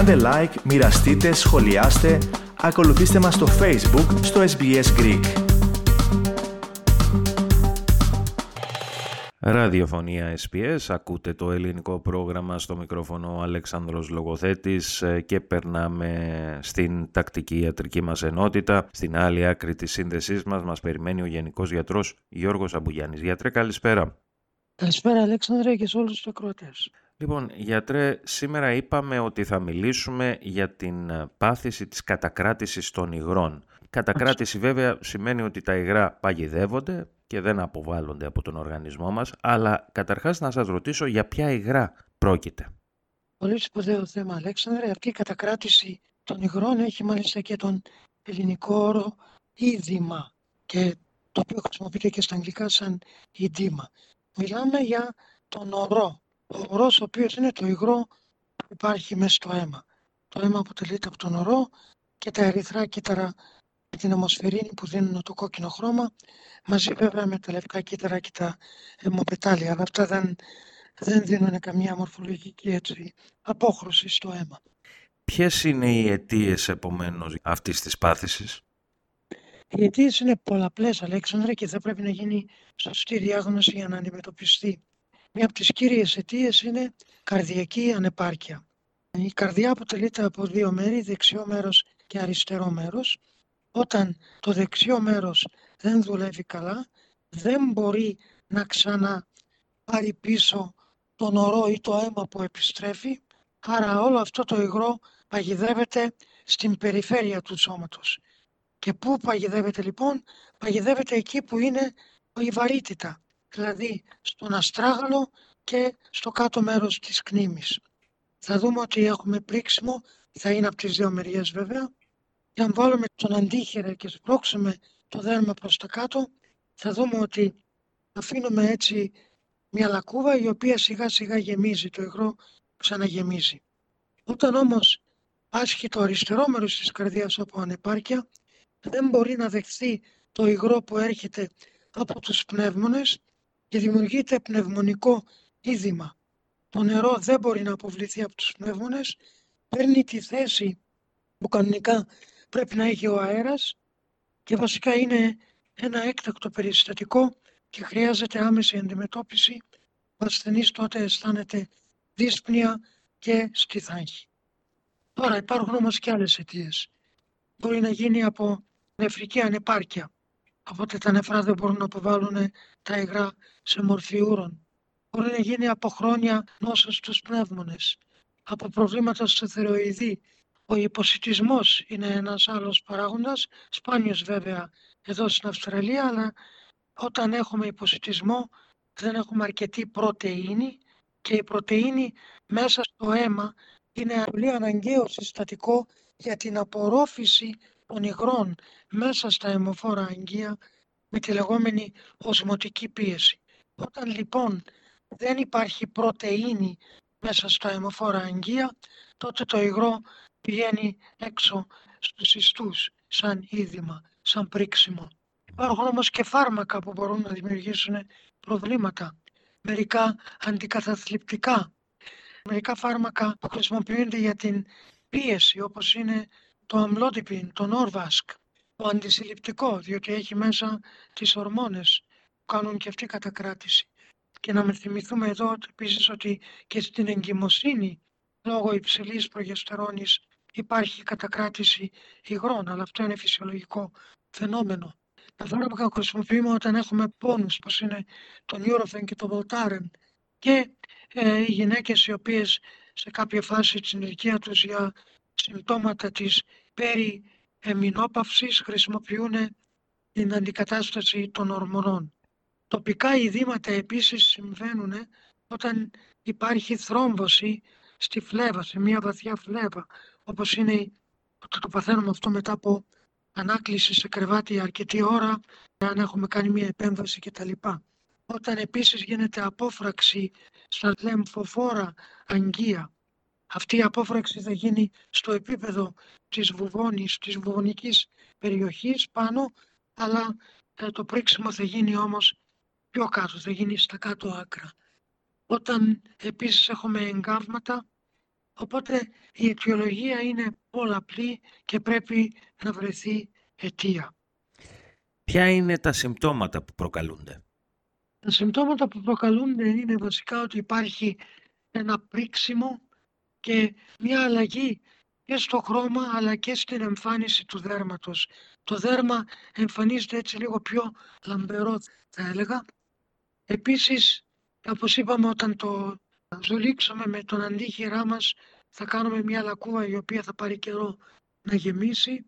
Κάντε like, μοιραστείτε, σχολιάστε, ακολουθήστε μας στο Facebook, στο SBS Greek. Ραδιοφωνία SPS, ακούτε το ελληνικό πρόγραμμα στο μικρόφωνο ο Αλέξανδρος Λογοθέτης ε, και περνάμε στην τακτική ιατρική μας ενότητα. Στην άλλη άκρη της σύνδεσής μας μας περιμένει ο Γενικός Γιατρός Γιώργος Αμπουγιάννης. Γιατρέ, καλησπέρα. Καλησπέρα Αλέξανδρε και σε όλους τους ακροατές. Λοιπόν, γιατρέ, σήμερα είπαμε ότι θα μιλήσουμε για την ε, πάθηση της κατακράτησης των υγρών. Κατακράτηση βέβαια σημαίνει ότι τα υγρά παγιδεύονται και δεν αποβάλλονται από τον οργανισμό μας, αλλά καταρχάς να σας ρωτήσω για ποια υγρά πρόκειται. Πολύ σπουδαίο θέμα Αλέξανδρε. Αυτή η κατακράτηση των υγρών έχει μάλιστα και τον ελληνικό όρο είδημα και το οποίο χρησιμοποιείται και στα αγγλικά σαν ειδήμα. Μιλάμε για τον ορό. Ο ορός ο οποίος είναι το υγρό που υπάρχει μέσα στο αίμα. Το αίμα αποτελείται από τον ορό και τα ερυθρά κύτταρα με την αιμοσφαιρίνη που δίνουν το κόκκινο χρώμα, μαζί βέβαια με τα λευκά κύτταρα και τα αιμοπετάλια. Αλλά αυτά δεν, δεν δίνουν καμία μορφολογική έτσι, απόχρωση στο αίμα. Ποιες είναι οι αιτίες επομένως αυτής της πάθησης; Οι αιτίες είναι πολλαπλές, Αλέξανδρα, και θα πρέπει να γίνει σωστή διάγνωση για να αντιμετωπιστεί. Μία από τις κύριες αιτίες είναι καρδιακή ανεπάρκεια. Η καρδιά αποτελείται από δύο μέρη, δεξιό μέρος και αριστερό μέρος. Όταν το δεξιό μέρος δεν δουλεύει καλά, δεν μπορεί να ξανά πάρει πίσω τον ορό ή το αίμα που επιστρέφει, άρα όλο αυτό το υγρό παγιδεύεται στην περιφέρεια του σώματος. Και πού παγιδεύεται λοιπόν, παγιδεύεται εκεί που είναι η βαρύτητα, δηλαδή στον αστράγαλο και στο κάτω μέρος της κνήμης. Θα δούμε ότι έχουμε πρίξιμο, θα είναι από τις δύο μεριές βέβαια, και αν βάλουμε τον αντίχειρα και σπρώξουμε το δέρμα προς τα κάτω, θα δούμε ότι αφήνουμε έτσι μια λακκούβα η οποία σιγά σιγά γεμίζει, το υγρό ξαναγεμίζει. Όταν όμως πάσχει το αριστερό μέρος της καρδιάς από ανεπάρκεια, δεν μπορεί να δεχθεί το υγρό που έρχεται από τους πνεύμονες και δημιουργείται πνευμονικό είδημα. Το νερό δεν μπορεί να αποβληθεί από τους πνεύμονες, παίρνει τη θέση που κανονικά πρέπει να έχει ο αέρας και βασικά είναι ένα έκτακτο περιστατικό και χρειάζεται άμεση αντιμετώπιση. Ο ασθενής τότε αισθάνεται δύσπνοια και στιθάγχη. Τώρα υπάρχουν όμως και άλλες αιτίες. Μπορεί να γίνει από νεφρική ανεπάρκεια. Οπότε τα νεφρά δεν μπορούν να αποβάλουν τα υγρά σε μορφή ούρων. Μπορεί να γίνει από χρόνια νόσος στους πνεύμονες, από προβλήματα στο θεροειδή. Ο υποσυτισμός είναι ένας άλλος παράγοντας, σπάνιος βέβαια εδώ στην Αυστραλία, αλλά όταν έχουμε υποσυτισμό δεν έχουμε αρκετή πρωτεΐνη και η πρωτεΐνη μέσα στο αίμα είναι πολύ αναγκαίο συστατικό για την απορρόφηση των υγρών μέσα στα αιμοφόρα αγγεία με τη λεγόμενη οσμοτική πίεση. Όταν λοιπόν δεν υπάρχει πρωτεΐνη μέσα στα αιμοφόρα αγγεία, τότε το υγρό πηγαίνει έξω στους ιστούς σαν είδημα, σαν πρίξιμο. Υπάρχουν όμως και φάρμακα που μπορούν να δημιουργήσουν προβλήματα. Μερικά αντικαταθλιπτικά, μερικά φάρμακα που χρησιμοποιούνται για την πίεση όπως είναι το αμλότυπιν, το νόρβασκ, το αντισυλληπτικό, διότι έχει μέσα τις ορμόνες που κάνουν και αυτή κατακράτηση. Και να με θυμηθούμε εδώ επίσης ότι και στην εγκυμοσύνη λόγω υψηλής προγεστερόνης υπάρχει κατακράτηση υγρών, αλλά αυτό είναι φυσιολογικό φαινόμενο. Τα φάρμακα που χρησιμοποιούμε όταν έχουμε πόνους, όπως είναι το Nurofen και το Voltaren και ε, οι γυναίκες οι οποίες σε κάποια φάση της ηλικία τους για συμπτώματα της περί εμεινόπαυσης χρησιμοποιούν την αντικατάσταση των ορμονών. Τοπικά ειδήματα επίσης συμβαίνουν όταν υπάρχει θρόμβωση στη φλέβα, σε μια βαθιά φλέβα, όπως είναι το παθαίνουμε αυτό μετά από ανάκληση σε κρεβάτι αρκετή ώρα, αν έχουμε κάνει μια επέμβαση κτλ. Όταν επίσης γίνεται απόφραξη στα λεμφοφόρα αγγεία, αυτή η απόφραξη θα γίνει στο επίπεδο της βουβόνης, της βουβονικής περιοχής πάνω, αλλά ε, το πρίξιμο θα γίνει όμως πιο κάτω, θα γίνει στα κάτω άκρα. Όταν επίσης έχουμε εγκάβματα, Οπότε η αιτιολογία είναι πολλαπλή και πρέπει να βρεθεί αιτία. Ποια είναι τα συμπτώματα που προκαλούνται; Τα συμπτώματα που προκαλούνται είναι βασικά ότι υπάρχει ένα πρίξιμο και μια αλλαγή και στο χρώμα αλλά και στην εμφάνιση του δέρματος. Το δέρμα εμφανίζεται έτσι λίγο πιο λαμπερό θα έλεγα. Επίσης, όπως είπαμε όταν το ζουλήξουμε με τον αντίχειρά μας θα κάνουμε μια λακκούβα η οποία θα πάρει καιρό να γεμίσει.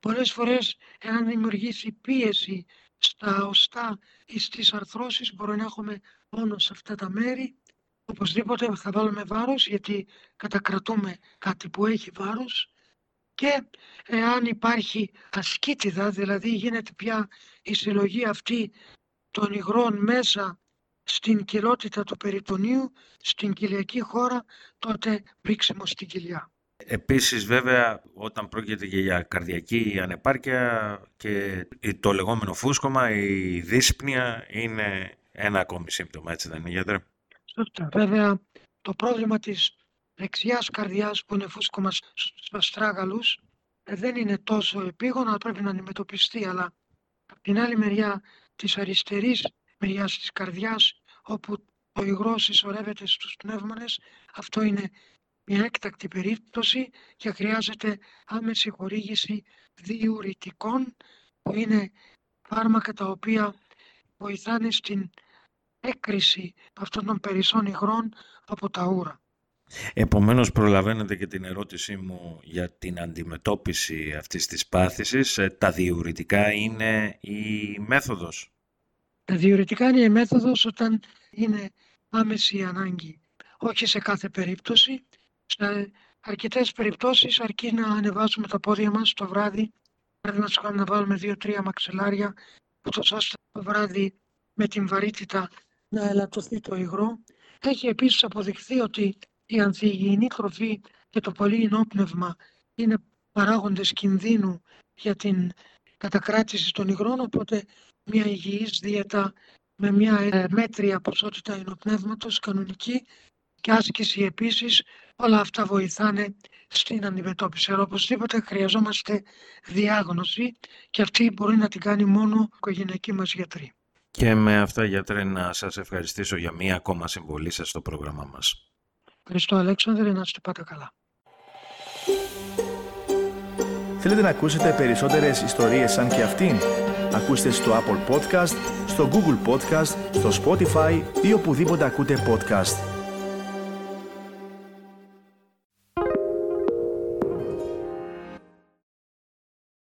Πολλές φορές εάν δημιουργήσει πίεση στα οστά ή στις αρθρώσεις μπορεί να έχουμε πόνο σε αυτά τα μέρη. Οπωσδήποτε θα βάλουμε βάρος γιατί κατακρατούμε κάτι που έχει βάρος και εάν υπάρχει ασκήτιδα, δηλαδή γίνεται πια η συλλογή αυτή των υγρών μέσα στην κοιλότητα του περιτονίου, στην κοιλιακή χώρα, τότε πρίξιμο στην κοιλιά. Επίσης βέβαια όταν πρόκειται για καρδιακή ανεπάρκεια και το λεγόμενο φούσκωμα, η δύσπνοια είναι ένα ακόμη σύμπτωμα, έτσι δεν είναι γιατρέ; Σωστά. Βέβαια το πρόβλημα της δεξιάς καρδιάς που είναι φούσκωμα στους αστράγαλους ε, δεν είναι τόσο επίγον, αλλά πρέπει να αντιμετωπιστεί. Αλλά από την άλλη μεριά της αριστερής μεριάς της καρδιάς, όπου το υγρός συσσωρεύεται στους πνεύμονες, αυτό είναι μια έκτακτη περίπτωση και χρειάζεται άμεση χορήγηση διουρητικών που είναι φάρμακα τα οποία βοηθάνε στην έκρηση αυτών των περισσών υγρών από τα ούρα. Επομένως προλαβαίνετε και την ερώτησή μου για την αντιμετώπιση αυτής της πάθησης. Ε, τα διουρητικά είναι η μέθοδος; Τα διουρητικά είναι η μέθοδος όταν είναι άμεση ανάγκη. Όχι σε κάθε περίπτωση. Σε αρκετές περιπτώσεις αρκεί να ανεβάσουμε τα πόδια μας το βράδυ, να να βάλουμε δύο-τρία μαξιλάρια, ούτως ώστε το βράδυ με την βαρύτητα να ελαττωθεί το υγρό. Έχει επίσης αποδειχθεί ότι η ανθυγιεινή τροφή και το πολύ ενόπνευμα είναι παράγοντες κινδύνου για την κατακράτηση των υγρών, οπότε μια υγιής δίαιτα με μια ε, μέτρια ποσότητα ενοπνεύματος κανονική και άσκηση επίσης, όλα αυτά βοηθάνε στην αντιμετώπιση. Αλλά οπωσδήποτε χρειαζόμαστε διάγνωση και αυτή μπορεί να την κάνει μόνο η οικογενειακή μας γιατρή. Και με αυτά γιατρέ να σας ευχαριστήσω για μία ακόμα συμβολή σας στο πρόγραμμά μας. Ευχαριστώ Αλέξανδρε, να είστε πάντα καλά. Θέλετε να ακούσετε περισσότερες ιστορίες σαν και αυτήν; Ακούστε στο Apple Podcast, στο Google Podcast, στο Spotify ή οπουδήποτε ακούτε podcast.